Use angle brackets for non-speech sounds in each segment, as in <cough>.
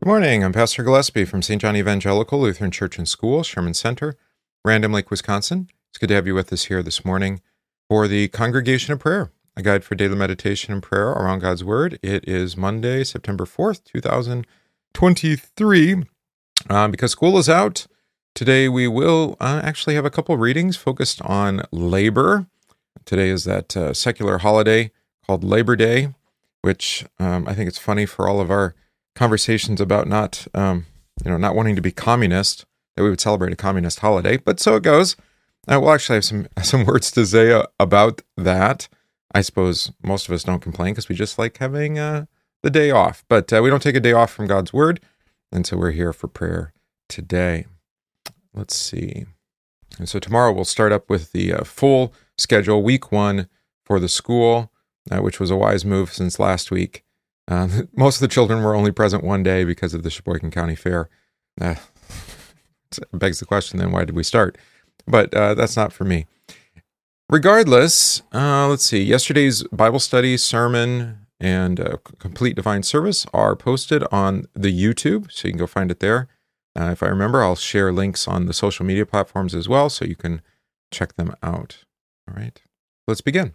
Good morning. I'm Pastor Gillespie from St. John Evangelical Lutheran Church and School, Sherman Center, Random Lake, Wisconsin. It's good to have you with us here this morning for the Congregation of Prayer, a guide for daily meditation and prayer around God's Word. It is Monday, September 4th, 2023. Um, because school is out, today we will uh, actually have a couple readings focused on labor. Today is that uh, secular holiday called Labor Day, which um, I think it's funny for all of our conversations about not, um, you know, not wanting to be communist, that we would celebrate a communist holiday. But so it goes. Uh, we'll actually have some <laughs> some words to say uh, about that. I suppose most of us don't complain because we just like having uh, the day off. But uh, we don't take a day off from God's word, and so we're here for prayer today. Let's see. And so tomorrow we'll start up with the uh, full schedule, week one for the school, uh, which was a wise move since last week. Uh, <laughs> most of the children were only present one day because of the Sheboygan County Fair. Uh, <laughs> begs the question then, why did we start? But uh, that's not for me. Regardless, uh, let's see. Yesterday's Bible study, sermon, and uh, complete divine service are posted on the YouTube, so you can go find it there. Uh, if I remember, I'll share links on the social media platforms as well, so you can check them out. All right, let's begin.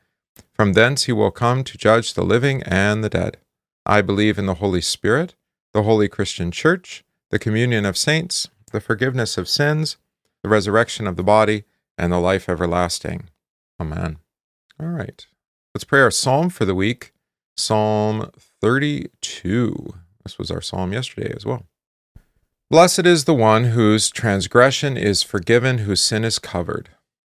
From thence he will come to judge the living and the dead. I believe in the Holy Spirit, the holy Christian Church, the communion of saints, the forgiveness of sins, the resurrection of the body, and the life everlasting. Amen. All right. Let's pray our psalm for the week Psalm 32. This was our psalm yesterday as well. Blessed is the one whose transgression is forgiven, whose sin is covered.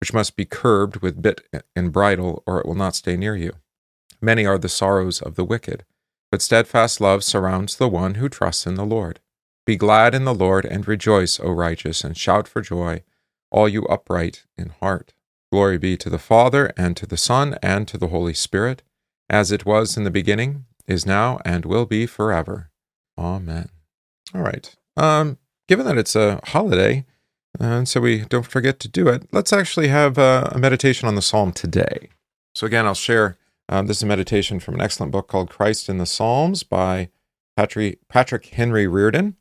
which must be curbed with bit and bridle, or it will not stay near you. Many are the sorrows of the wicked, but steadfast love surrounds the one who trusts in the Lord. Be glad in the Lord and rejoice, O righteous, and shout for joy, all you upright in heart. Glory be to the Father, and to the Son, and to the Holy Spirit, as it was in the beginning, is now, and will be forever. Amen. All right. Um, given that it's a holiday, and so we don't forget to do it. Let's actually have a, a meditation on the psalm today. So, again, I'll share um, this is a meditation from an excellent book called Christ in the Psalms by Patrick, Patrick Henry Reardon.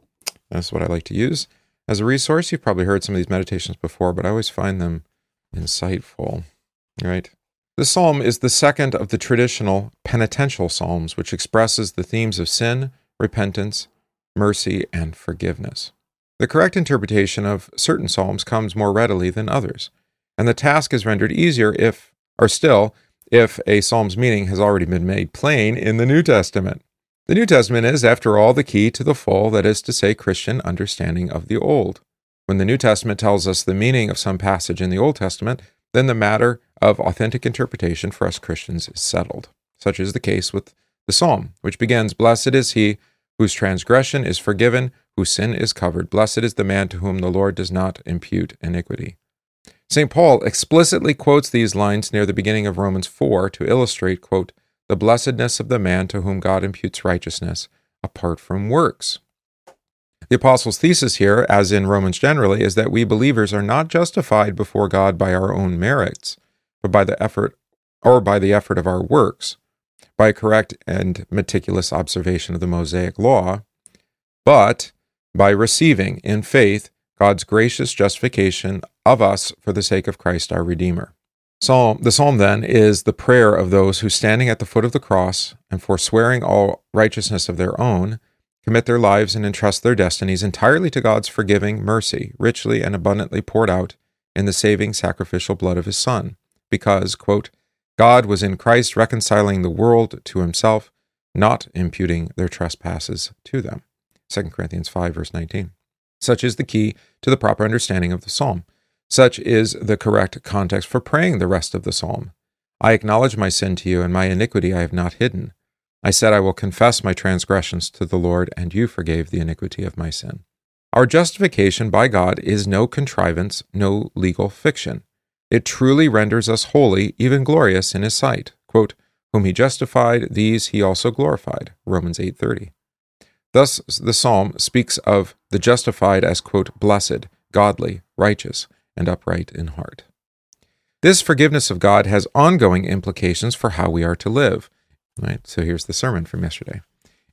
That's what I like to use as a resource. You've probably heard some of these meditations before, but I always find them insightful. Right? The psalm is the second of the traditional penitential psalms, which expresses the themes of sin, repentance, mercy, and forgiveness. The correct interpretation of certain psalms comes more readily than others, and the task is rendered easier if, or still, if a psalm's meaning has already been made plain in the New Testament. The New Testament is, after all, the key to the full, that is to say, Christian understanding of the Old. When the New Testament tells us the meaning of some passage in the Old Testament, then the matter of authentic interpretation for us Christians is settled. Such is the case with the psalm, which begins, Blessed is he whose transgression is forgiven, whose sin is covered. Blessed is the man to whom the Lord does not impute iniquity. St. Paul explicitly quotes these lines near the beginning of Romans 4 to illustrate, quote, the blessedness of the man to whom God imputes righteousness apart from works. The apostles' thesis here, as in Romans generally, is that we believers are not justified before God by our own merits, but by the effort or by the effort of our works, by correct and meticulous observation of the Mosaic law, but by receiving in faith God's gracious justification of us for the sake of Christ our Redeemer. Psalm, the psalm then is the prayer of those who, standing at the foot of the cross and forswearing all righteousness of their own, commit their lives and entrust their destinies entirely to God's forgiving mercy, richly and abundantly poured out in the saving sacrificial blood of his Son, because, quote, God was in Christ reconciling the world to himself, not imputing their trespasses to them. 2 Corinthians 5, verse 19. Such is the key to the proper understanding of the psalm. Such is the correct context for praying the rest of the psalm. I acknowledge my sin to you, and my iniquity I have not hidden. I said, I will confess my transgressions to the Lord, and you forgave the iniquity of my sin. Our justification by God is no contrivance, no legal fiction. It truly renders us holy, even glorious in his sight. Quote, Whom he justified, these he also glorified. Romans 8:30. Thus the psalm speaks of the justified as quote, blessed, godly, righteous, and upright in heart. This forgiveness of God has ongoing implications for how we are to live. Right? So here's the sermon from yesterday.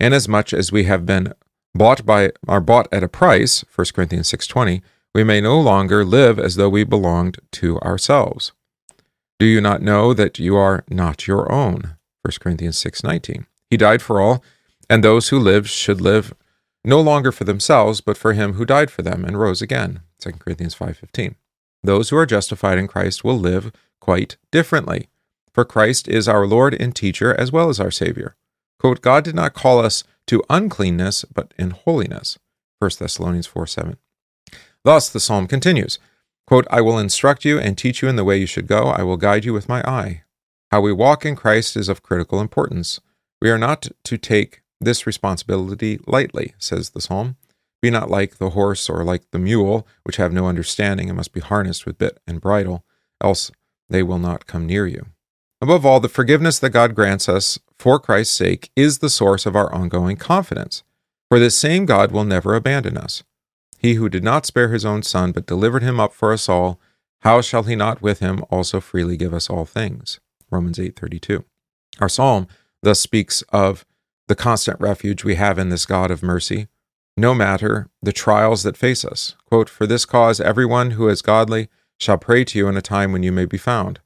Inasmuch as we have been bought by are bought at a price, 1 Corinthians 6:20, we may no longer live as though we belonged to ourselves. Do you not know that you are not your own? 1 Corinthians 6:19. He died for all, and those who live should live no longer for themselves, but for him who died for them and rose again. 2 Corinthians 5:15. Those who are justified in Christ will live quite differently, for Christ is our Lord and teacher as well as our Savior. Quote, God did not call us to uncleanness, but in holiness. 1 Thessalonians 4 7. Thus the psalm continues quote, I will instruct you and teach you in the way you should go. I will guide you with my eye. How we walk in Christ is of critical importance. We are not to take this responsibility lightly, says the psalm. Be not like the horse or like the mule, which have no understanding and must be harnessed with bit and bridle, else they will not come near you. Above all, the forgiveness that God grants us for Christ's sake is the source of our ongoing confidence. For this same God will never abandon us. He who did not spare his own Son, but delivered him up for us all, how shall he not with him also freely give us all things? Romans 8:32. Our psalm thus speaks of the constant refuge we have in this God of mercy, no matter the trials that face us. Quote, For this cause, everyone who is godly shall pray to you in a time when you may be found.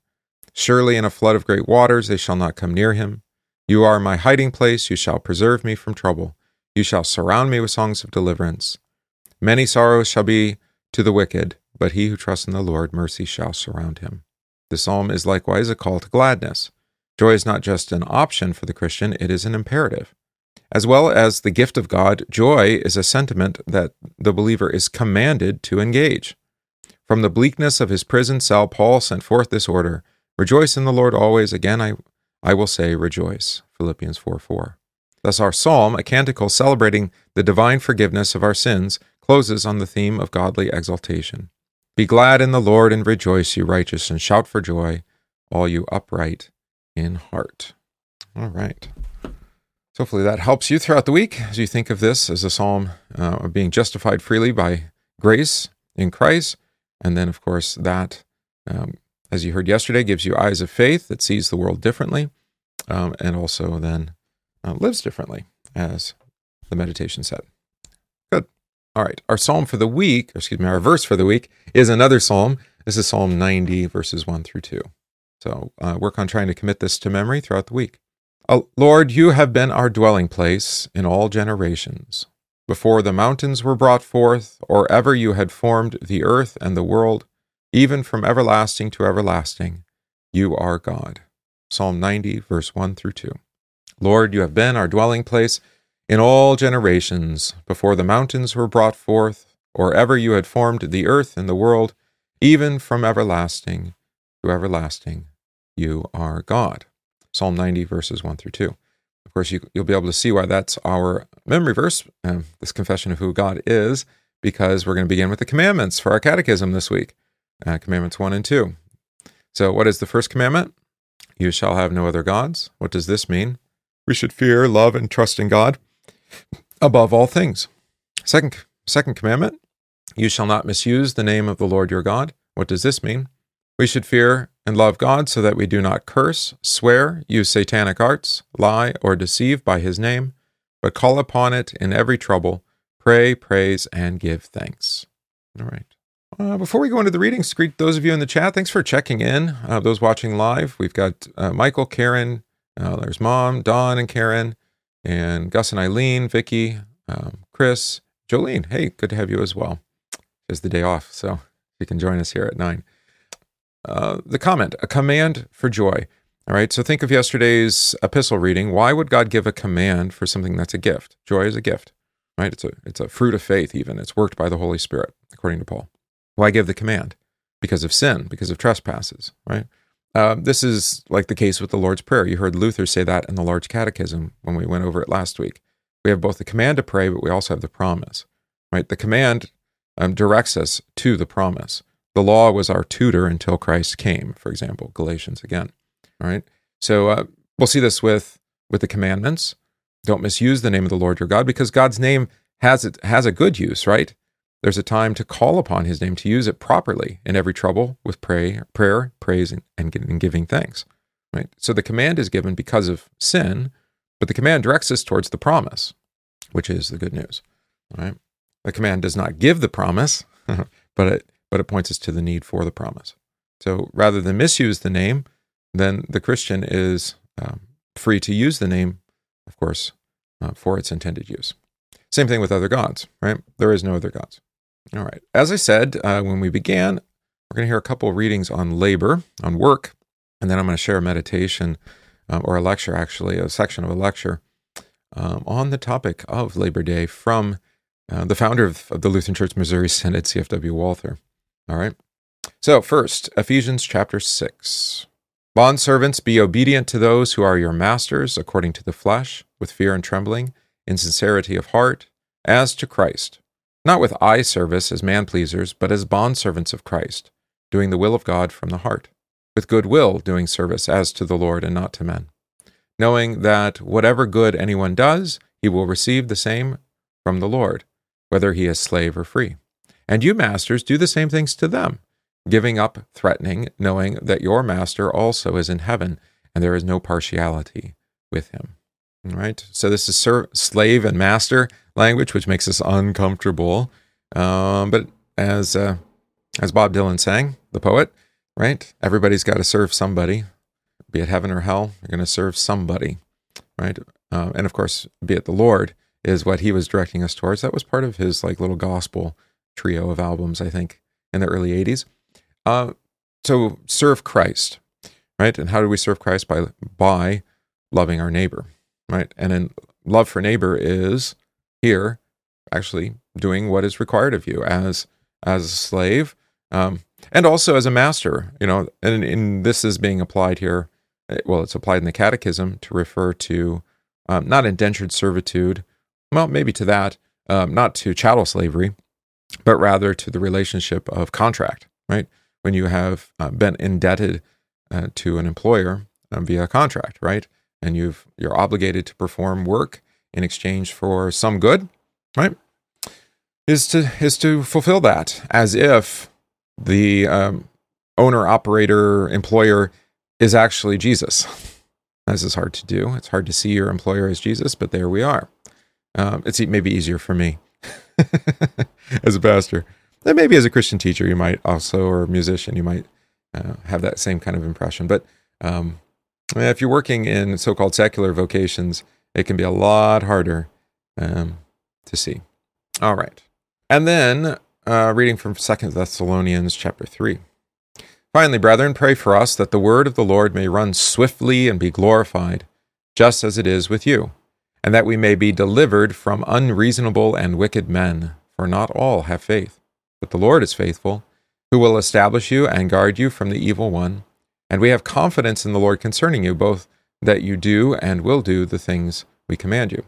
Surely in a flood of great waters they shall not come near him. You are my hiding place, you shall preserve me from trouble. You shall surround me with songs of deliverance. Many sorrows shall be to the wicked, but he who trusts in the Lord, mercy shall surround him. The psalm is likewise a call to gladness. Joy is not just an option for the Christian, it is an imperative. As well as the gift of God, joy is a sentiment that the believer is commanded to engage. From the bleakness of his prison cell, Paul sent forth this order Rejoice in the Lord always. Again, I, I will say, rejoice. Philippians 4 4. Thus, our psalm, a canticle celebrating the divine forgiveness of our sins, closes on the theme of godly exaltation. Be glad in the Lord and rejoice, you righteous, and shout for joy, all you upright in heart. All right. So hopefully that helps you throughout the week as you think of this as a psalm uh, of being justified freely by grace in Christ. And then, of course, that, um, as you heard yesterday, gives you eyes of faith that sees the world differently um, and also then uh, lives differently, as the meditation said. Good. All right. Our psalm for the week, excuse me, our verse for the week is another psalm. This is Psalm 90, verses 1 through 2. So uh, work on trying to commit this to memory throughout the week. Uh, Lord, you have been our dwelling place in all generations. Before the mountains were brought forth, or ever you had formed the earth and the world, even from everlasting to everlasting, you are God. Psalm 90, verse 1 through 2. Lord, you have been our dwelling place in all generations. Before the mountains were brought forth, or ever you had formed the earth and the world, even from everlasting to everlasting, you are God. Psalm 90, verses 1 through 2. Of course, you, will be able to see why that's our memory verse, uh, this confession of who God is, because we're going to begin with the commandments for our catechism this week, uh, commandments 1 and 2. So, what is the first commandment? You shall have no other gods. What does this mean? We should fear, love, and trust in God above all things. Second second commandment you shall not misuse the name of the Lord your God. What does this mean? We should fear and love God so that we do not curse, swear, use satanic arts, lie, or deceive by his name, but call upon it in every trouble, pray, praise, and give thanks. All right. Uh, before we go into the readings, greet those of you in the chat. Thanks for checking in. Uh, those watching live, we've got uh, Michael, Karen, uh, there's Mom, Don, and Karen, and Gus and Eileen, Vicky, um, Chris, Jolene. Hey, good to have you as well. It's the day off, so you can join us here at nine. Uh, the comment, a command for joy. All right, so think of yesterday's epistle reading. Why would God give a command for something that's a gift? Joy is a gift, right? It's a it's a fruit of faith. Even it's worked by the Holy Spirit, according to Paul. Why give the command? Because of sin, because of trespasses, right? Uh, this is like the case with the Lord's Prayer. You heard Luther say that in the Large Catechism when we went over it last week. We have both the command to pray, but we also have the promise, right? The command um, directs us to the promise. The law was our tutor until Christ came, for example, Galatians again. All right. So uh, we'll see this with with the commandments. Don't misuse the name of the Lord your God because God's name has it has a good use, right? There's a time to call upon his name to use it properly in every trouble with pray, prayer, praise, and, and giving thanks. Right? So the command is given because of sin, but the command directs us towards the promise, which is the good news. Right? The command does not give the promise, <laughs> but it but it points us to the need for the promise. So rather than misuse the name, then the Christian is um, free to use the name, of course, uh, for its intended use. Same thing with other gods, right? There is no other gods. All right. As I said uh, when we began, we're going to hear a couple readings on labor, on work, and then I'm going to share a meditation um, or a lecture, actually, a section of a lecture um, on the topic of Labor Day from uh, the founder of, of, the Lutheran Church Missouri Synod, CFW Walther. All right. So, first, Ephesians chapter 6. Bondservants, be obedient to those who are your masters according to the flesh, with fear and trembling, in sincerity of heart, as to Christ, not with eye service as man pleasers, but as bondservants of Christ, doing the will of God from the heart, with good will doing service as to the Lord and not to men, knowing that whatever good anyone does, he will receive the same from the Lord, whether he is slave or free. And you, masters, do the same things to them, giving up threatening, knowing that your master also is in heaven, and there is no partiality with him. All right? So this is ser- slave and master language, which makes us uncomfortable. Um, but as uh, as Bob Dylan sang, the poet, right? Everybody's got to serve somebody, be it heaven or hell. You're going to serve somebody, right? Uh, and of course, be it the Lord is what he was directing us towards. That was part of his like little gospel trio of albums, I think, in the early 80s. Uh, so serve Christ, right? And how do we serve Christ? By, by loving our neighbor, right? And then love for neighbor is here actually doing what is required of you as as a slave um, and also as a master you know and, and this is being applied here eh, well it's applied in the catechism to refer to um, not indentured servitude well maybe to that um, not to chattel slavery but rather to the relationship of contract, right? When you have uh, been indebted uh, to an employer uh, via contract, right? And you've you're obligated to perform work in exchange for some good, right? Is to is to fulfill that as if the um, owner, operator, employer is actually Jesus. This is hard to do. It's hard to see your employer as Jesus, but there we are. Um, it's maybe easier for me <laughs> as a pastor. And maybe as a Christian teacher, you might also, or a musician, you might uh, have that same kind of impression. But um, if you're working in so called secular vocations, it can be a lot harder um, to see. All right. And then uh, reading from Second Thessalonians chapter 3. Finally, brethren, pray for us that the word of the Lord may run swiftly and be glorified, just as it is with you and that we may be delivered from unreasonable and wicked men, for not all have faith. But the Lord is faithful, who will establish you and guard you from the evil one. And we have confidence in the Lord concerning you, both that you do and will do the things we command you.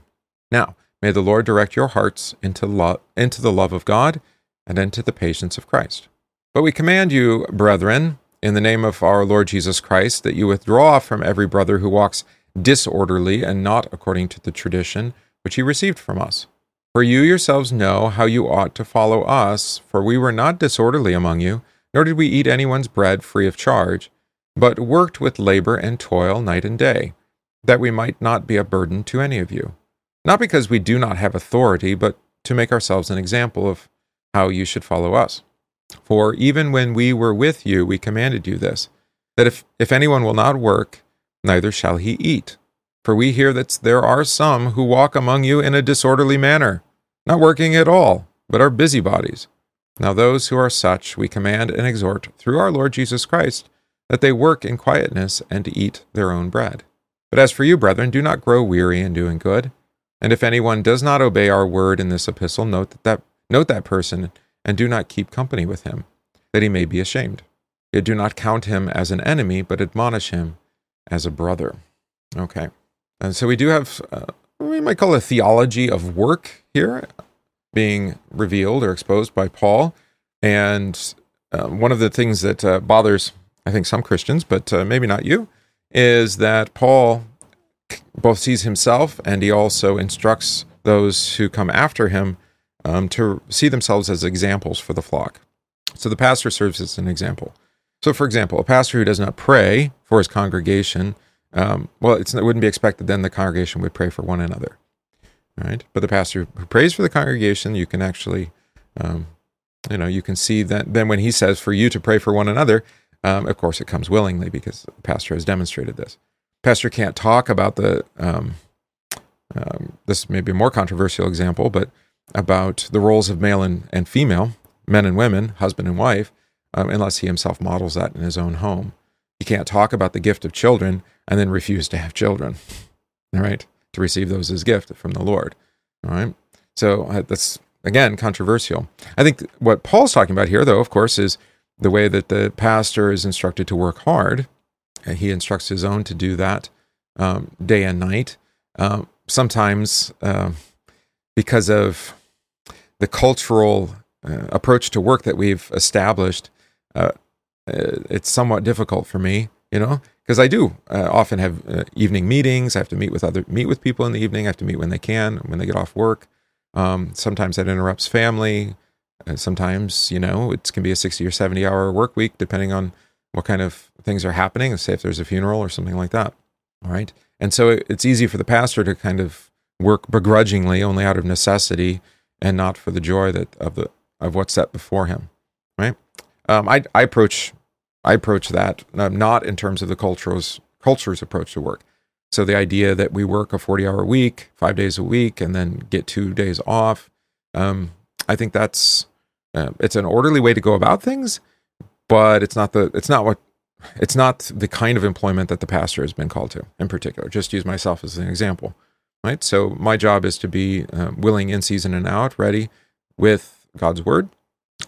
Now, may the Lord direct your hearts into, lo- into the love of God and into the patience of Christ. But we command you, brethren, in the name of our Lord Jesus Christ, that you withdraw from every brother who walks disorderly and not according to the tradition which he received from us. For you yourselves know how you ought to follow us, for we were not disorderly among you, nor did we eat anyone's bread free of charge, but worked with labor and toil night and day, that we might not be a burden to any of you. Not because we do not have authority, but to make ourselves an example of how you should follow us. For even when we were with you, we commanded you this, that if, if anyone will not work, neither shall he eat. For we hear that there are some who walk among you in a disorderly manner, not working at all, but are busybodies. Now, those who are such we command and exhort through our Lord Jesus Christ that they work in quietness and eat their own bread. But as for you, brethren, do not grow weary in doing good. And if anyone does not obey our word in this epistle, note that, that note that person and do not keep company with him, that he may be ashamed. Yet do not count him as an enemy, but admonish him as a brother. Okay. And so we do have, uh, we might call a theology of work here being revealed or exposed by Paul. And uh, one of the things that uh, bothers, I think, some Christians, but uh, maybe not you, is that Paul both sees himself and he also instructs those who come after him um, to see themselves as examples for the flock. So the pastor serves as an example. So, for example, a pastor who does not pray for his congregation um, well, it wouldn't be expected then the congregation would pray for one another, right? But the pastor who prays for the congregation, you can actually, um, you know, you can see that then when he says for you to pray for one another, um, of course it comes willingly because the pastor has demonstrated this. Pastor can't talk about the um, um, this may be a more controversial example, but about the roles of male and, and female, men and women, husband and wife, um, unless he himself models that in his own home. He can't talk about the gift of children and then refuse to have children, <laughs> all right, to receive those as gift from the Lord, all right. So uh, that's again controversial. I think what Paul's talking about here, though, of course, is the way that the pastor is instructed to work hard. And he instructs his own to do that um, day and night. Um, sometimes uh, because of the cultural uh, approach to work that we've established, uh, uh it's somewhat difficult for me, you know, because I do uh, often have uh, evening meetings. I have to meet with other meet with people in the evening. I have to meet when they can, when they get off work. Um, sometimes that interrupts family. Uh, sometimes you know it can be a sixty or seventy hour work week, depending on what kind of things are happening. Say if there's a funeral or something like that. All right, and so it, it's easy for the pastor to kind of work begrudgingly, only out of necessity, and not for the joy that of the of what's set before him. Um, I, I approach I approach that um, not in terms of the culture's culture's approach to work. So the idea that we work a 40 hour week, five days a week, and then get two days off, um, I think that's uh, it's an orderly way to go about things, but it's not the it's not what it's not the kind of employment that the pastor has been called to in particular. Just use myself as an example, right? So my job is to be uh, willing in season and out, ready with God's word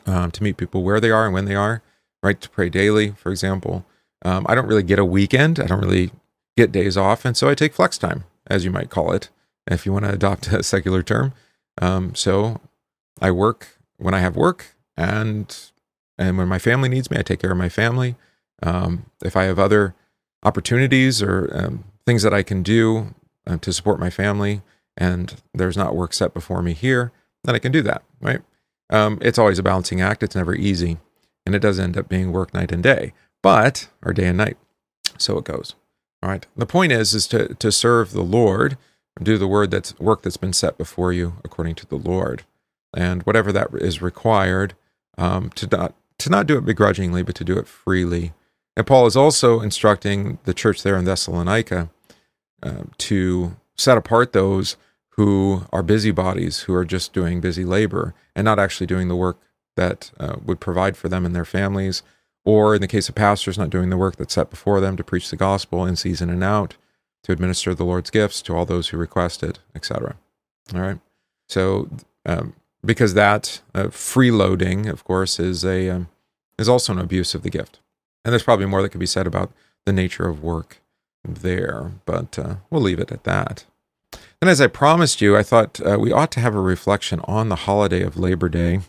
um, to meet people where they are and when they are right? To pray daily, for example. Um, I don't really get a weekend. I don't really get days off. And so I take flex time, as you might call it, if you want to adopt <laughs> a secular term. Um, so I work when I have work and and when my family needs me, I take care of my family. Um, if I have other opportunities or um, things that I can do uh, to support my family and there's not work set before me here, then I can do that, right? Um, it's always a balancing act. It's never easy and it does end up being work night and day, but or day and night. So it goes. All right. The point is is to to serve the Lord, do the word that's work that's been set before you according to the Lord, and whatever that is required, um, to not to not do it begrudgingly, but to do it freely. And Paul is also instructing the church there in Thessalonica uh, to set apart those who are busybodies, who are just doing busy labor and not actually doing the work that uh, would provide for them and their families, or in the case of pastors, not doing the work that's set before them to preach the gospel in season and out, to administer the Lord's gifts to all those who request it, etc. All right. So, um, because that uh, freeloading, of course, is a um, is also an abuse of the gift, and there's probably more that could be said about the nature of work there, but uh, we'll leave it at that. And as I promised you, I thought uh, we ought to have a reflection on the holiday of Labor Day.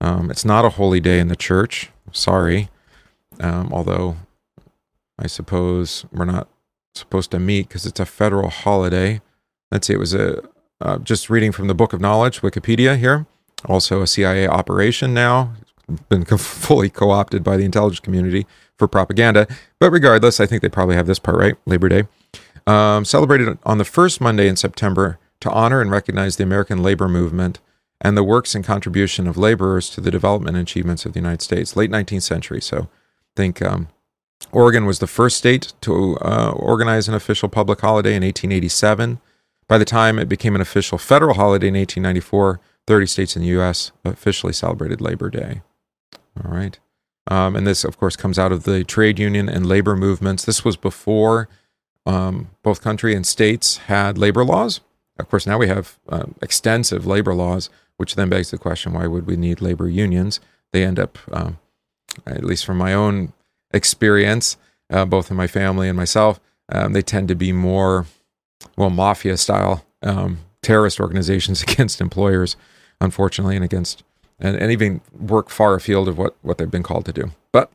Um, it's not a holy day in the church. Sorry. Um, although I suppose we're not supposed to meet because it's a federal holiday. Let's see, it was a uh, just reading from the Book of Knowledge, Wikipedia here. Also, a CIA operation now, been <laughs> fully co opted by the intelligence community for propaganda. But regardless, I think they probably have this part right Labor Day. Um, celebrated on the first Monday in September to honor and recognize the American labor movement and the works and contribution of laborers to the development and achievements of the United States, late 19th century. So I think um, Oregon was the first state to uh, organize an official public holiday in 1887. By the time it became an official federal holiday in 1894, 30 states in the U.S. officially celebrated Labor Day. All right. Um, and this, of course, comes out of the trade union and labor movements. This was before um, both country and states had labor laws. Of course, now we have uh, extensive labor laws, which then begs the question why would we need labor unions? They end up, um, at least from my own experience, uh, both in my family and myself, um, they tend to be more, well, mafia style um, terrorist organizations <laughs> against employers, unfortunately, and against and, and even work far afield of what, what they've been called to do. But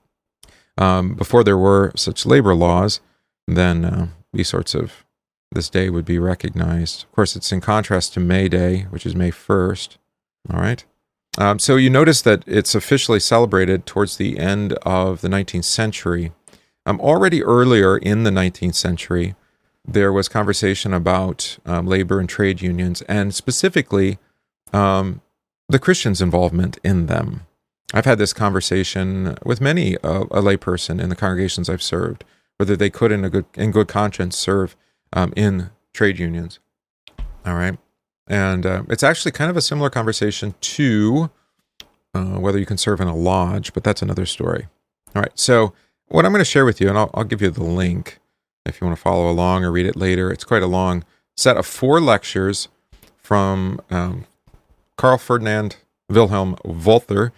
um, before there were such labor laws, then uh, these sorts of this day would be recognized. Of course, it's in contrast to May Day, which is May 1st. All right. Um, so you notice that it's officially celebrated towards the end of the 19th century. Um, already earlier in the 19th century, there was conversation about um, labor and trade unions, and specifically um, the Christians' involvement in them. I've had this conversation with many uh, a layperson in the congregations I've served, whether they could, in a good in good conscience, serve um, in trade unions. All right, and uh, it's actually kind of a similar conversation to uh, whether you can serve in a lodge, but that's another story. All right, so what I'm going to share with you, and I'll, I'll give you the link if you want to follow along or read it later. It's quite a long set of four lectures from um, Karl Ferdinand Wilhelm Walther,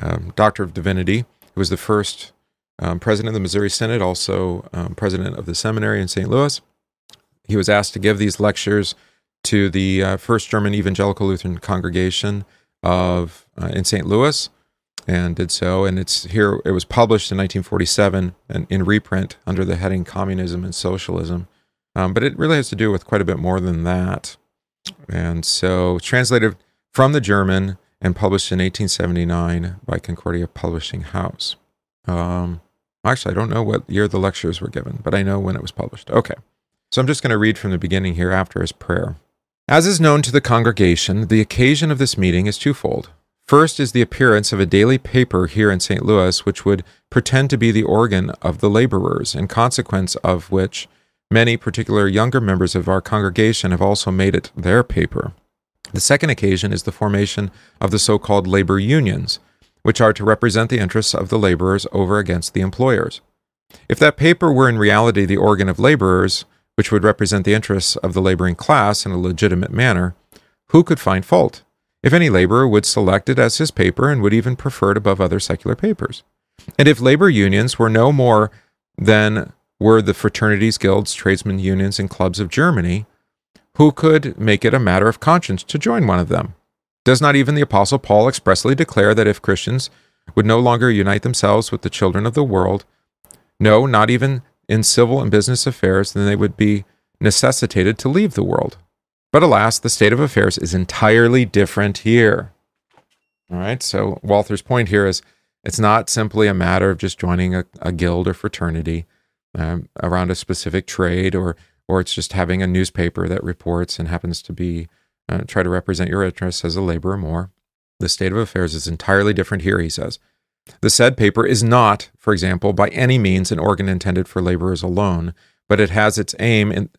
um, Doctor of Divinity, who was the first um, president of the Missouri Synod, also um, president of the seminary in St. Louis. He was asked to give these lectures to the uh, First German Evangelical Lutheran Congregation of uh, in St. Louis, and did so. And it's here. It was published in 1947 and in reprint under the heading "Communism and Socialism." Um, but it really has to do with quite a bit more than that. And so, translated from the German and published in 1879 by Concordia Publishing House. Um, actually, I don't know what year the lectures were given, but I know when it was published. Okay. So I'm just going to read from the beginning here after his prayer. As is known to the congregation, the occasion of this meeting is twofold. First is the appearance of a daily paper here in St. Louis, which would pretend to be the organ of the laborers, in consequence of which many particular younger members of our congregation have also made it their paper. The second occasion is the formation of the so called labor unions, which are to represent the interests of the laborers over against the employers. If that paper were in reality the organ of laborers, which would represent the interests of the laboring class in a legitimate manner, who could find fault? If any laborer would select it as his paper and would even prefer it above other secular papers. And if labor unions were no more than were the fraternities, guilds, tradesmen unions, and clubs of Germany, who could make it a matter of conscience to join one of them? Does not even the Apostle Paul expressly declare that if Christians would no longer unite themselves with the children of the world, no, not even in civil and business affairs, then they would be necessitated to leave the world? But alas, the state of affairs is entirely different here. All right, so Walther's point here is it's not simply a matter of just joining a, a guild or fraternity um, around a specific trade or or it's just having a newspaper that reports and happens to be uh, try to represent your interests as a laborer more. The state of affairs is entirely different here, he says. The said paper is not, for example, by any means an organ intended for laborers alone, but it has its aim in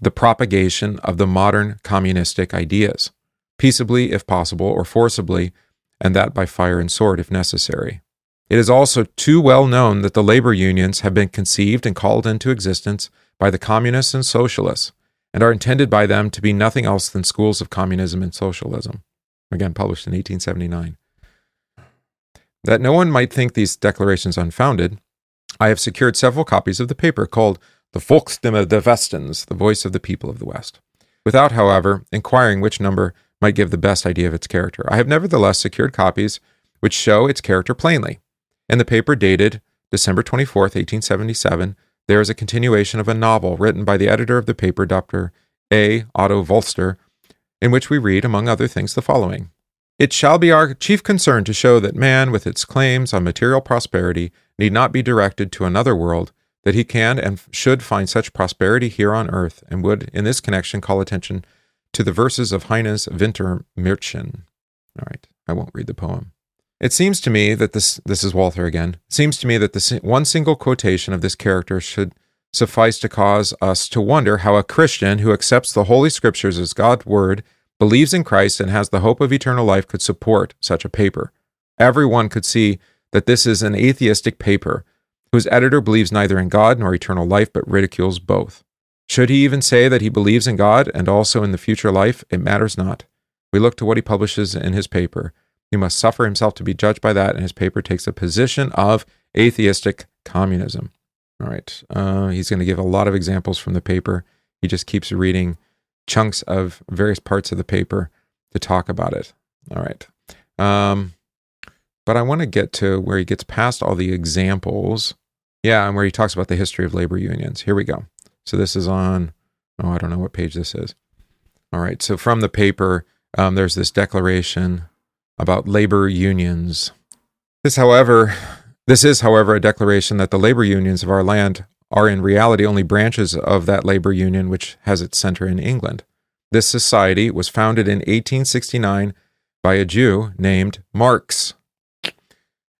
the propagation of the modern communistic ideas, peaceably if possible, or forcibly, and that by fire and sword if necessary. It is also too well known that the labor unions have been conceived and called into existence by the communists and socialists, and are intended by them to be nothing else than schools of communism and socialism. Again, published in 1879. That no one might think these declarations unfounded, I have secured several copies of the paper called The Volksstimme des Westens, the voice of the people of the West, without, however, inquiring which number might give the best idea of its character. I have nevertheless secured copies which show its character plainly. In the paper dated December 24th, 1877, there is a continuation of a novel written by the editor of the paper, Dr. A. Otto Walster, in which we read, among other things, the following It shall be our chief concern to show that man, with its claims on material prosperity, need not be directed to another world, that he can and should find such prosperity here on earth, and would, in this connection, call attention to the verses of Heine's Wintermärchen. All right, I won't read the poem. It seems to me that this this is Walther again. Seems to me that this one single quotation of this character should suffice to cause us to wonder how a Christian who accepts the Holy Scriptures as God's word, believes in Christ, and has the hope of eternal life could support such a paper. Everyone could see that this is an atheistic paper, whose editor believes neither in God nor eternal life, but ridicules both. Should he even say that he believes in God and also in the future life? It matters not. We look to what he publishes in his paper. He must suffer himself to be judged by that, and his paper takes a position of atheistic communism. All right. Uh, he's going to give a lot of examples from the paper. He just keeps reading chunks of various parts of the paper to talk about it. All right. Um, but I want to get to where he gets past all the examples. Yeah, and where he talks about the history of labor unions. Here we go. So this is on, oh, I don't know what page this is. All right. So from the paper, um, there's this declaration about labor unions. This, however, this is, however, a declaration that the labor unions of our land are in reality only branches of that labor union which has its center in England. This society was founded in 1869 by a Jew named Marx.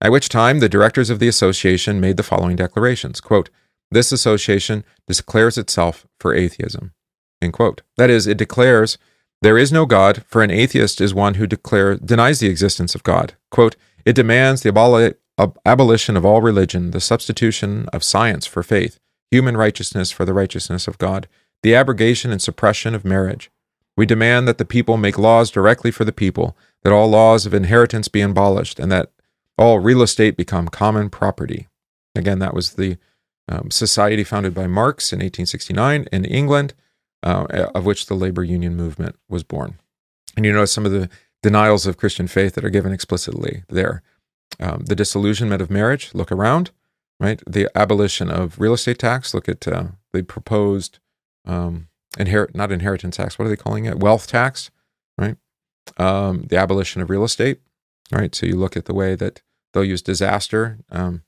At which time the directors of the association made the following declarations quote, This association declares itself for atheism. End quote. That is, it declares there is no God, for an atheist is one who declare, denies the existence of God. Quote, it demands the aboli- ab- abolition of all religion, the substitution of science for faith, human righteousness for the righteousness of God, the abrogation and suppression of marriage. We demand that the people make laws directly for the people, that all laws of inheritance be abolished, and that all real estate become common property. Again, that was the um, society founded by Marx in 1869 in England, uh, of which the labor union movement was born. And you notice some of the denials of Christian faith that are given explicitly there. Um, the disillusionment of marriage, look around, right? The abolition of real estate tax, look at uh, the proposed um, inherit, not inheritance tax, what are they calling it? Wealth tax, right? Um, the abolition of real estate, right? So you look at the way that they'll use disaster um,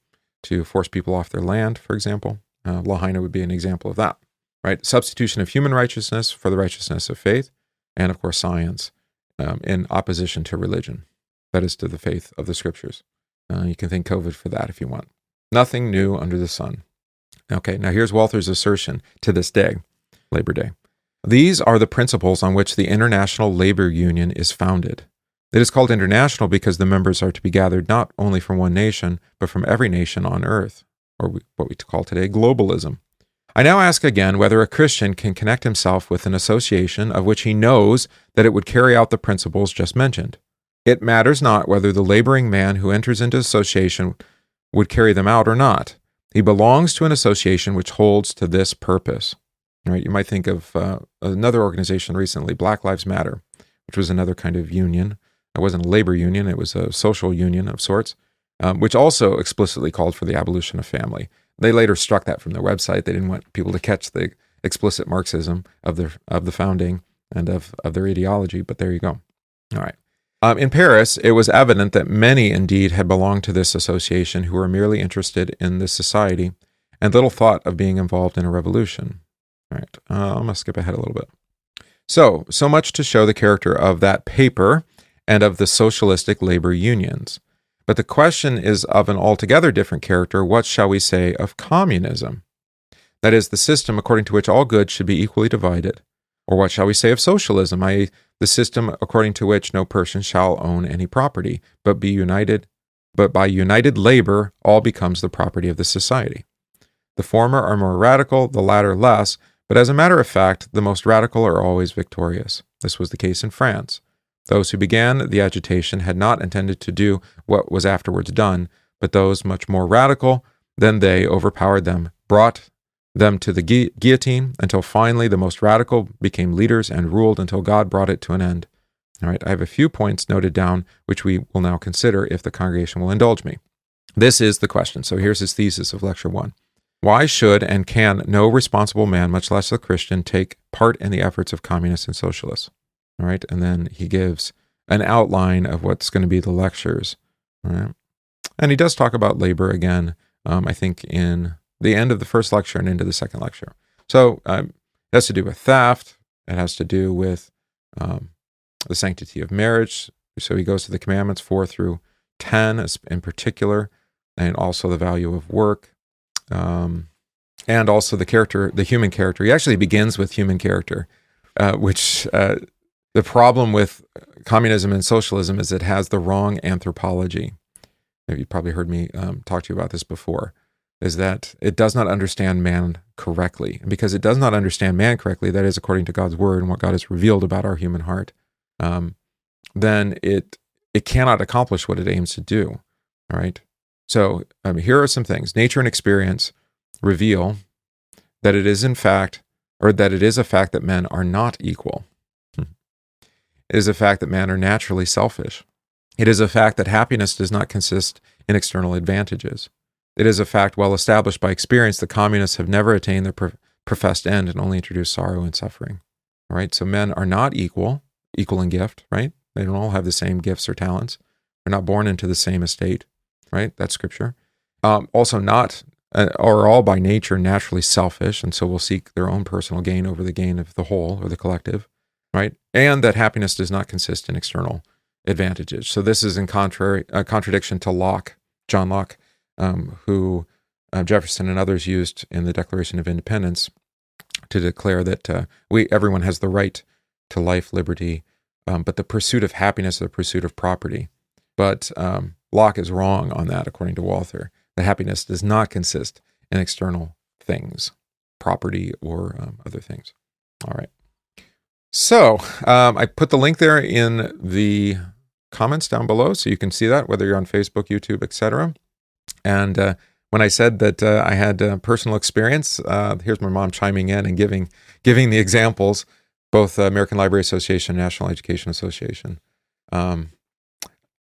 to force people off their land, for example. Uh, Lahaina would be an example of that, right? Substitution of human righteousness for the righteousness of faith, and of course, science um, in opposition to religion, that is, to the faith of the scriptures. Uh, you can thank COVID for that if you want. Nothing new under the sun. Okay, now here's Walther's assertion to this day, Labor Day. These are the principles on which the International Labor Union is founded. It is called international because the members are to be gathered not only from one nation, but from every nation on earth, or what we call today globalism. I now ask again whether a Christian can connect himself with an association of which he knows that it would carry out the principles just mentioned. It matters not whether the laboring man who enters into association would carry them out or not. He belongs to an association which holds to this purpose. Right? You might think of uh, another organization recently, Black Lives Matter, which was another kind of union it wasn't a labor union, it was a social union of sorts, um, which also explicitly called for the abolition of family. They later struck that from their website. They didn't want people to catch the explicit Marxism of their of the founding and of, of their ideology, but there you go. All right. Um, in Paris, it was evident that many indeed had belonged to this association who were merely interested in this society and little thought of being involved in a revolution. All right, uh, I'm going to skip ahead a little bit. So, so much to show the character of that paper and of the socialistic labor unions. But the question is of an altogether different character. What shall we say of communism? That is, the system according to which all goods should be equally divided. Or what shall we say of socialism, i.e., the system according to which no person shall own any property, but be united, but by united labor all becomes the property of the society. The former are more radical, the latter less, but as a matter of fact, the most radical are always victorious. This was the case in France. Those who began the agitation had not intended to do what was afterwards done, but those much more radical than they overpowered them, brought them to the gu- guillotine until finally the most radical became leaders and ruled until God brought it to an end. All right, I have a few points noted down which we will now consider if the congregation will indulge me. This is the question. So here's his thesis of lecture one. Why should and can no responsible man, much less a Christian, take part in the efforts of communists and socialists? All right. And then he gives an outline of what's going to be the lectures. All right. And he does talk about labor again, um, I think, in the end of the first lecture and into the second lecture. So um, it has to do with theft. It has to do with um, the sanctity of marriage. So he goes to the commandments four through 10 in particular, and also the value of work. Um, and also the character, the human character. He actually begins with human character, uh, which uh, the problem with communism and socialism is it has the wrong anthropology. You've probably heard me um, talk to you about this before. Is that it does not understand man correctly, and because it does not understand man correctly, that is according to God's word and what God has revealed about our human heart. Um, then it it cannot accomplish what it aims to do. All right. So um, here are some things: nature and experience reveal that it is in fact, or that it is a fact that men are not equal. Is a fact that men are naturally selfish. It is a fact that happiness does not consist in external advantages. It is a fact well established by experience that communists have never attained their pro- professed end and only introduced sorrow and suffering. All right, so men are not equal, equal in gift, right? They don't all have the same gifts or talents. They're not born into the same estate, right? That's scripture. Um, also, not uh, are all by nature naturally selfish, and so will seek their own personal gain over the gain of the whole or the collective, right? And that happiness does not consist in external advantages. So this is in contrary uh, contradiction to Locke, John Locke, um, who uh, Jefferson and others used in the Declaration of Independence to declare that uh, we everyone has the right to life, liberty, um, but the pursuit of happiness, the pursuit of property. But um, Locke is wrong on that, according to Walther. That happiness does not consist in external things, property or um, other things. All right. So um, I put the link there in the comments down below, so you can see that whether you're on Facebook, YouTube, etc. And uh, when I said that uh, I had uh, personal experience, uh, here's my mom chiming in and giving giving the examples, both American Library Association, and National Education Association. Um,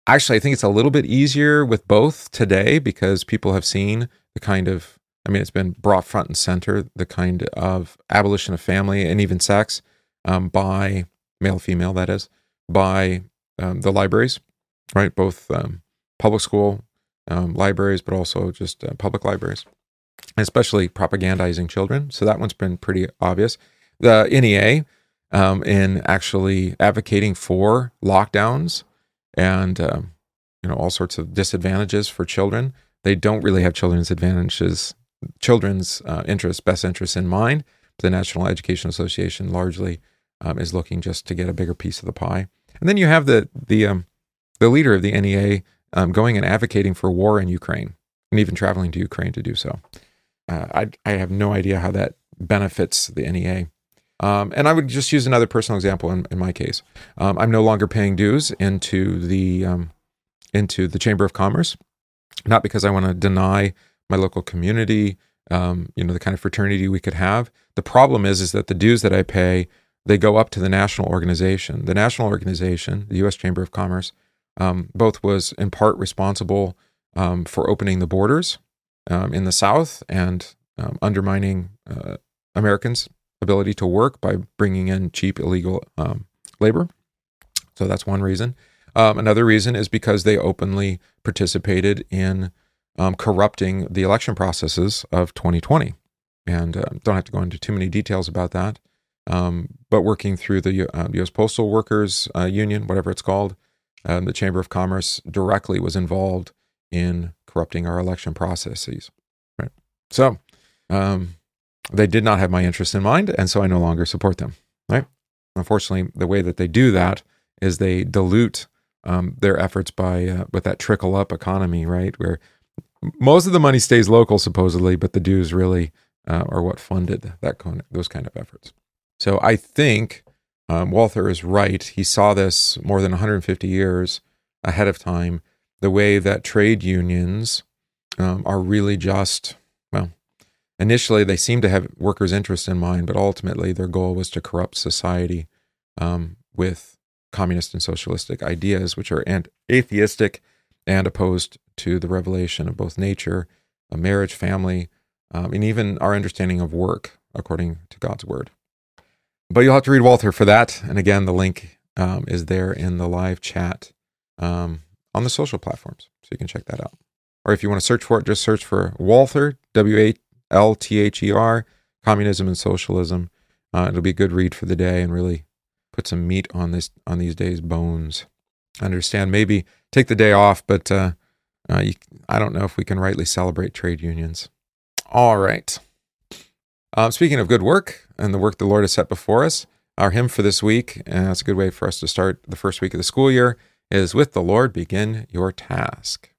actually, I think it's a little bit easier with both today because people have seen the kind of, I mean, it's been brought front and center, the kind of abolition of family and even sex um, by male, female, that is, by um, the libraries, right? Both um, public school um, libraries, but also just uh, public libraries, especially propagandizing children. So that one's been pretty obvious. The NEA um, in actually advocating for lockdowns and um, you know all sorts of disadvantages for children. They don't really have children's advantages, children's uh, interests, best interests in mind. The National Education Association largely um, is looking just to get a bigger piece of the pie. And then you have the the um, the leader of the NEA um, going and advocating for war in Ukraine, and even traveling to Ukraine to do so. Uh, I I have no idea how that benefits the NEA. Um, and I would just use another personal example in, in my case. Um, I'm no longer paying dues into the um, into the Chamber of Commerce, not because I want to deny my local community, you know, the kind of fraternity we could have. The problem is, is that the dues that I pay they go up to the national organization. The national organization, the U.S. Chamber of Commerce, um, both was in part responsible um, for opening the borders in the South and undermining uh, Americans' ability to work by bringing in cheap illegal um, labor. So that's one reason. Um, another reason is because they openly participated in um, corrupting the election processes of 2020. And uh, don't have to go into too many details about that. Um, but working through the uh, U.S. Postal Workers uh, Union, whatever it's called, um, the Chamber of Commerce directly was involved in corrupting our election processes. Right. So, um, they did not have my interest in mind, and so I no longer support them. Right? Unfortunately, the way that they do that is they dilute um, their efforts by uh, with that trickle up economy, right? Where most of the money stays local, supposedly, but the dues really uh, are what funded that kind of, those kind of efforts. So I think um, Walther is right. He saw this more than 150 years ahead of time. The way that trade unions um, are really just well, Initially, they seem to have workers' interests in mind, but ultimately their goal was to corrupt society um, with communist and socialistic ideas, which are atheistic and opposed to the revelation of both nature, a marriage, family, um, and even our understanding of work according to God's word. But you'll have to read Walther for that. And again, the link um, is there in the live chat um, on the social platforms, so you can check that out. Or if you want to search for it, just search for Walther W A L T H E R Communism and Socialism. Uh, it'll be a good read for the day and really put some meat on this on these days' bones. Understand maybe take the day off, but uh, uh, you, I don't know if we can rightly celebrate trade unions. All right. Um, speaking of good work and the work the Lord has set before us, our hymn for this week, and that's a good way for us to start the first week of the school year, is With the Lord Begin Your Task.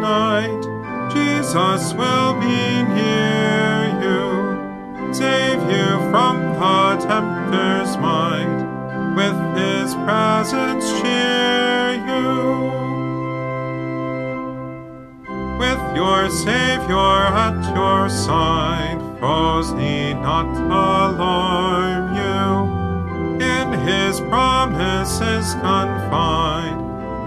night, Jesus will be near you, save you from the tempter's might, with his presence cheer you. With your Savior at your side, foes need not alarm you, in his promises confide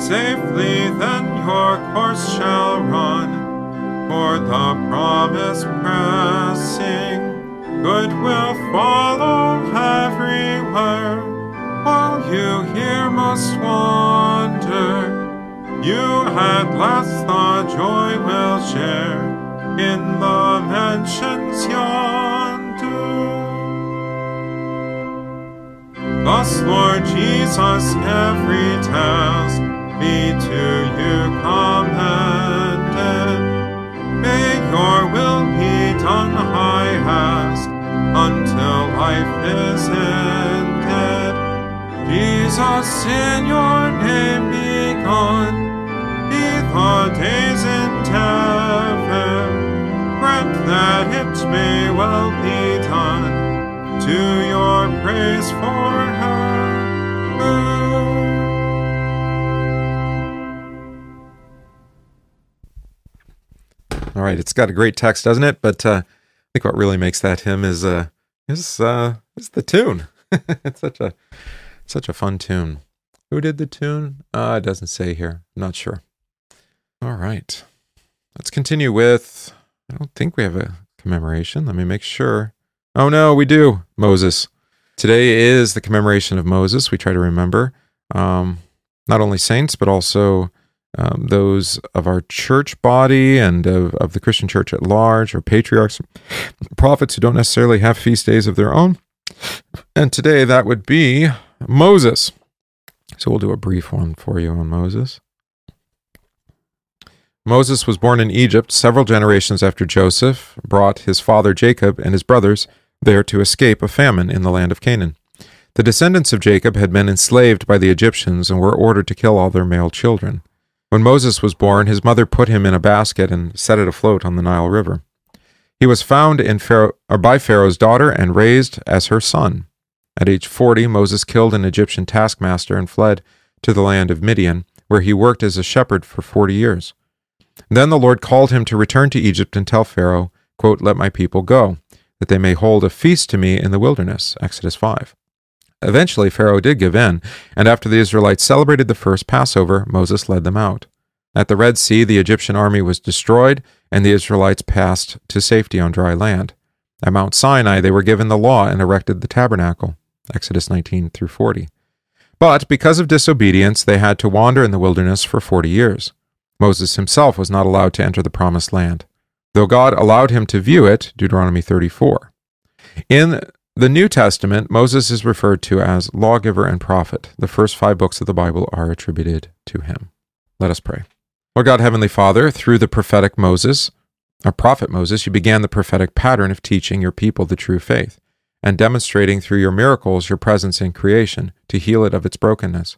Safely then your course shall run, for the promise pressing. Good will follow everywhere, while you here must wander. You at last the joy will share in the mansions yonder. Thus, Lord Jesus, every task be to you commanded. May your will be done highest until life is ended. Jesus, in your name be gone, be the day's endeavor. Grant that it may well be done to your praise forever. Right, it's got a great text, doesn't it? But uh, I think what really makes that hymn is uh, is uh, is the tune. <laughs> it's such a such a fun tune. Who did the tune? Uh, it doesn't say here. I'm not sure. All right, let's continue with. I don't think we have a commemoration. Let me make sure. Oh no, we do. Moses. Today is the commemoration of Moses. We try to remember um, not only saints but also um, those of our church body and of, of the Christian church at large, or patriarchs, prophets who don't necessarily have feast days of their own. And today that would be Moses. So we'll do a brief one for you on Moses. Moses was born in Egypt several generations after Joseph brought his father Jacob and his brothers there to escape a famine in the land of Canaan. The descendants of Jacob had been enslaved by the Egyptians and were ordered to kill all their male children. When Moses was born, his mother put him in a basket and set it afloat on the Nile River. He was found in Pharaoh, by Pharaoh's daughter and raised as her son. At age 40, Moses killed an Egyptian taskmaster and fled to the land of Midian, where he worked as a shepherd for forty years. Then the Lord called him to return to Egypt and tell Pharaoh, quote, Let my people go, that they may hold a feast to me in the wilderness. Exodus 5. Eventually, Pharaoh did give in, and after the Israelites celebrated the first Passover, Moses led them out. At the Red Sea, the Egyptian army was destroyed, and the Israelites passed to safety on dry land. At Mount Sinai, they were given the law and erected the tabernacle. Exodus 19 through 40. But because of disobedience, they had to wander in the wilderness for 40 years. Moses himself was not allowed to enter the promised land, though God allowed him to view it, Deuteronomy 34. In the New Testament, Moses is referred to as lawgiver and prophet. The first five books of the Bible are attributed to him. Let us pray. Lord God, Heavenly Father, through the prophetic Moses, our prophet Moses, you began the prophetic pattern of teaching your people the true faith and demonstrating through your miracles your presence in creation to heal it of its brokenness.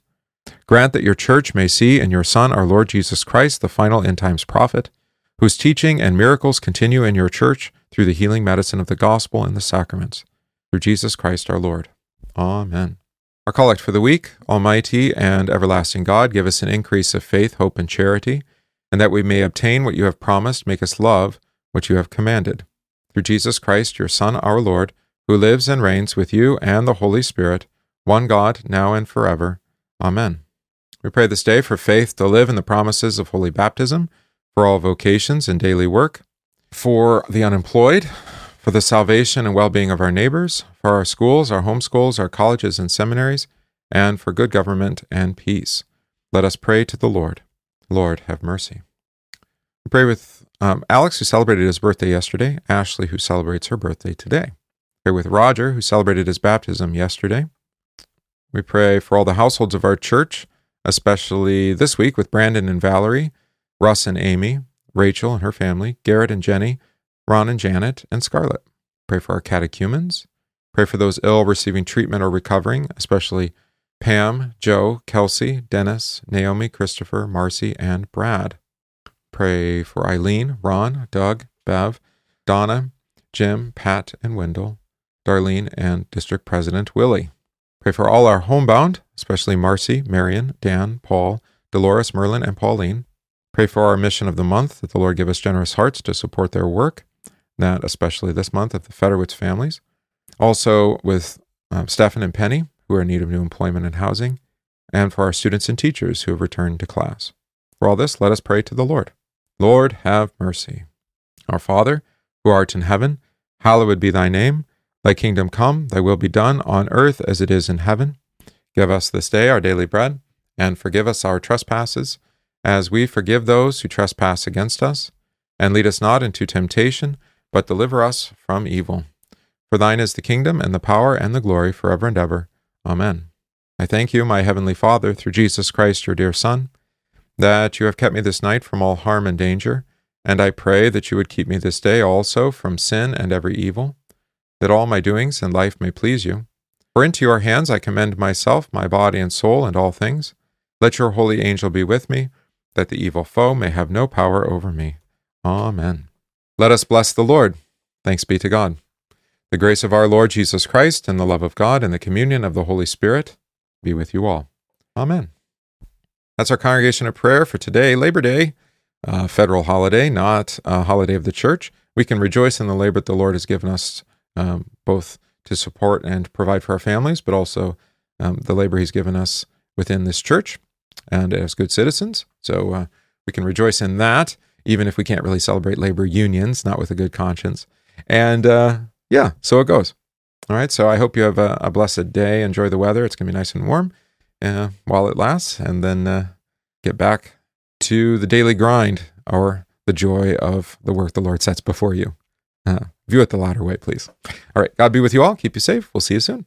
Grant that your church may see in your Son, our Lord Jesus Christ, the final end times prophet, whose teaching and miracles continue in your church through the healing medicine of the gospel and the sacraments. Through Jesus Christ our Lord. Amen. Our collect for the week Almighty and everlasting God, give us an increase of faith, hope, and charity, and that we may obtain what you have promised, make us love what you have commanded. Through Jesus Christ, your Son, our Lord, who lives and reigns with you and the Holy Spirit, one God, now and forever. Amen. We pray this day for faith to live in the promises of holy baptism, for all vocations and daily work, for the unemployed, for the salvation and well being of our neighbors, for our schools, our homeschools, our colleges and seminaries, and for good government and peace. Let us pray to the Lord. Lord, have mercy. We pray with um, Alex, who celebrated his birthday yesterday, Ashley, who celebrates her birthday today. We Pray with Roger, who celebrated his baptism yesterday. We pray for all the households of our church, especially this week with Brandon and Valerie, Russ and Amy, Rachel and her family, Garrett and Jenny, Ron and Janet, and Scarlett. Pray for our catechumens. Pray for those ill receiving treatment or recovering, especially Pam, Joe, Kelsey, Dennis, Naomi, Christopher, Marcy, and Brad. Pray for Eileen, Ron, Doug, Bev, Donna, Jim, Pat, and Wendell, Darlene, and District President Willie. Pray for all our homebound, especially Marcy, Marion, Dan, Paul, Dolores, Merlin, and Pauline. Pray for our mission of the month, that the Lord give us generous hearts to support their work, that especially this month of the Federwitz families. Also with um, Stefan and Penny, who are in need of new employment and housing, and for our students and teachers who have returned to class. For all this, let us pray to the Lord. Lord, have mercy. Our Father, who art in heaven, hallowed be thy name. Thy kingdom come, thy will be done on earth as it is in heaven. Give us this day our daily bread, and forgive us our trespasses, as we forgive those who trespass against us. And lead us not into temptation, but deliver us from evil. For thine is the kingdom, and the power, and the glory, forever and ever. Amen. I thank you, my heavenly Father, through Jesus Christ, your dear Son, that you have kept me this night from all harm and danger, and I pray that you would keep me this day also from sin and every evil, that all my doings in life may please you. For into your hands I commend myself, my body and soul, and all things. Let your holy angel be with me, that the evil foe may have no power over me. Amen. Let us bless the Lord. Thanks be to God. The grace of our Lord Jesus Christ, and the love of God, and the communion of the Holy Spirit be with you all. Amen. That's our congregation of prayer for today, Labor Day, federal holiday, not a holiday of the church. We can rejoice in the labor that the Lord has given us, um, both to support and provide for our families, but also um, the labor He's given us within this church and as good citizens. So uh, we can rejoice in that, even if we can't really celebrate labor unions, not with a good conscience. And uh, yeah, so it goes. All right. So I hope you have a, a blessed day. Enjoy the weather. It's going to be nice and warm uh, while it lasts, and then uh, get back to the daily grind or the joy of the work the Lord sets before you. Uh, view it the latter way, please. All right. God be with you all. Keep you safe. We'll see you soon.